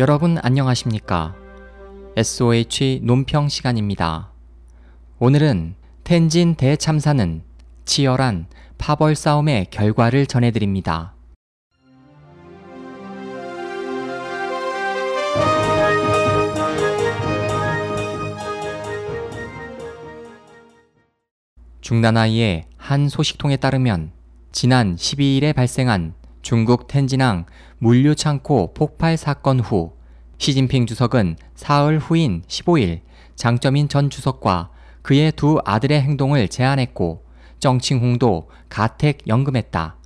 여러분 안녕하십니까? SOH 논평 시간입니다. 오늘은 텐진 대참사는 치열한 파벌 싸움의 결과를 전해드립니다. 중나나이의 한 소식통에 따르면 지난 12일에 발생한 중국 텐진항 물류창고 폭발 사건 후 시진핑 주석은 사흘 후인 15일 장점인 전 주석과 그의 두 아들의 행동을 제안했고 정칭홍도 가택 연금했다.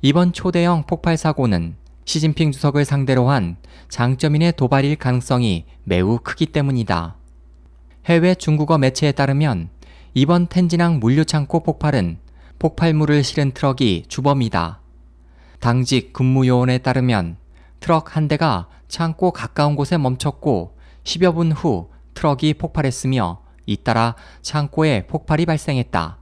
이번 초대형 폭발 사고는 시진핑 주석을 상대로 한 장점인의 도발일 가능성이 매우 크기 때문이다. 해외 중국어 매체에 따르면 이번 텐진항 물류창고 폭발은 폭발물을 실은 트럭이 주범이다. 당직 근무요원에 따르면 트럭 한 대가 창고 가까운 곳에 멈췄고 10여 분 후 트럭이 폭발했으며 잇따라 창고에 폭발이 발생했다.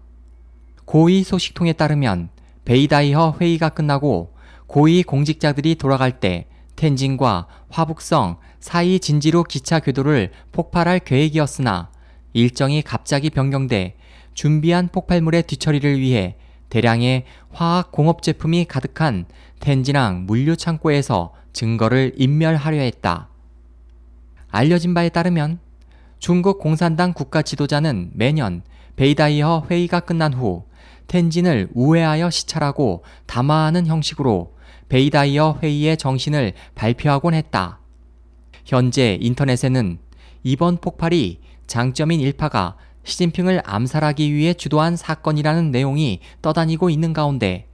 고위 소식통에 따르면 베이다이허 회의가 끝나고 고위 공직자들이 돌아갈 때 텐진과 화북성 사이 진지로 기차 궤도를 폭발할 계획이었으나 일정이 갑자기 변경돼 준비한 폭발물의 뒤처리를 위해 대량의 화학 공업 제품이 가득한 텐진항 물류 창고에서 증거를 인멸하려 했다. 알려진 바에 따르면 중국 공산당 국가 지도자는 매년 베이다이허 회의가 끝난 후 텐진을 우회하여 시찰하고 담화하는 형식으로 베이다이허 회의의 정신을 발표하곤 했다. 현재 인터넷에는 이번 폭발이 장점인 일파가 시진핑을 암살하기 위해 주도한 사건이라는 내용이 떠다니고 있는 가운데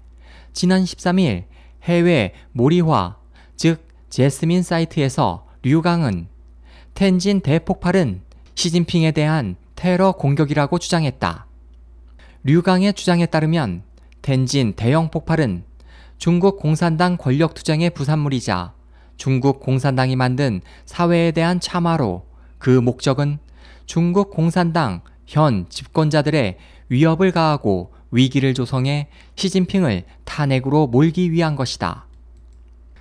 지난 13일 해외 모리화, 즉 제스민 사이트에서 류강은 텐진 대폭발은 시진핑에 대한 테러 공격이라고 주장했다. 류강의 주장에 따르면 텐진 대형 폭발은 중국 공산당 권력 투쟁의 부산물이자 중국 공산당이 만든 사회에 대한 참화로 그 목적은 중국 공산당 현 집권자들의 위협을 가하고 위기를 조성해 시진핑을 탄핵으로 몰기 위한 것이다.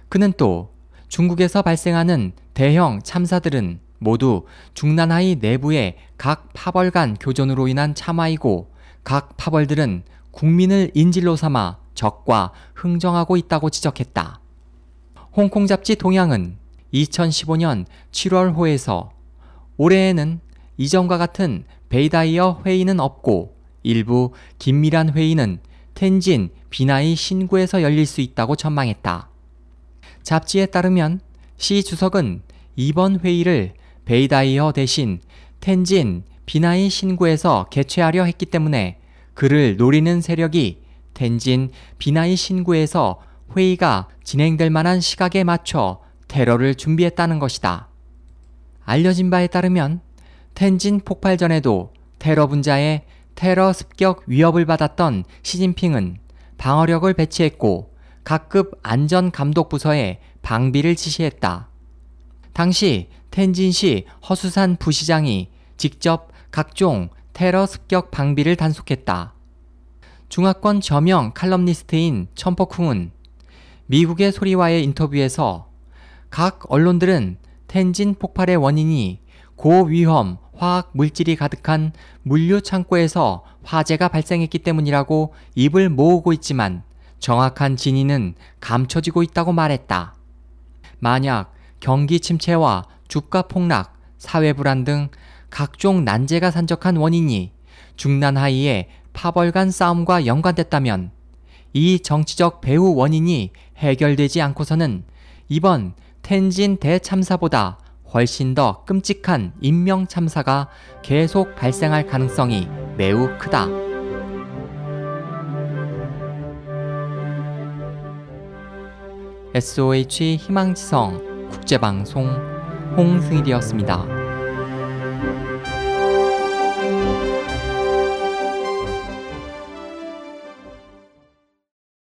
그는 또 중국에서 발생하는 대형 참사들은 모두 중난하이 내부의 각 파벌 간 교전으로 인한 참화이고 각 파벌들은 국민을 인질로 삼아 적과 흥정하고 있다고 지적했다. 홍콩 잡지 동양은 2015년 7월 호에서 올해에는 이전과 같은 베이다이어 회의는 없고 일부 긴밀한 회의는 텐진 비나이 신구에서 열릴 수 있다고 전망했다. 잡지에 따르면 시 주석은 이번 회의를 베이다이어 대신 텐진 비나이 신구에서 개최하려 했기 때문에 그를 노리는 세력이 텐진 비나이 신구에서 회의가 진행될 만한 시각에 맞춰 테러를 준비했다는 것이다. 알려진 바에 따르면 텐진 폭발 전에도 테러 분자의 테러 습격 위협을 받았던 시진핑은 방어력을 배치했고 각급 안전 감독 부서에 방비를 지시했다. 당시 텐진시 허수산 부시장이 직접 각종 테러 습격 방비를 단속했다. 중화권 저명 칼럼니스트인 천퍼쿵은 미국의 소리와의 인터뷰에서 각 언론들은 텐진 폭발의 원인이 고위험 화학 물질이 가득한 물류 창고에서 화재가 발생했기 때문이라고 입을 모으고 있지만 정확한 진위는 감춰지고 있다고 말했다. 만약 경기 침체와 주가 폭락, 사회 불안 등 각종 난제가 산적한 원인이 중난 하이의 파벌 간 싸움과 연관됐다면 이 정치적 배후 원인이 해결되지 않고서는 이번 텐진 대참사보다 훨씬 더 끔찍한 인명 참사가 계속 발생할 가능성이 매우 크다. SOH 희망지성 국제방송 홍승일이었습니다.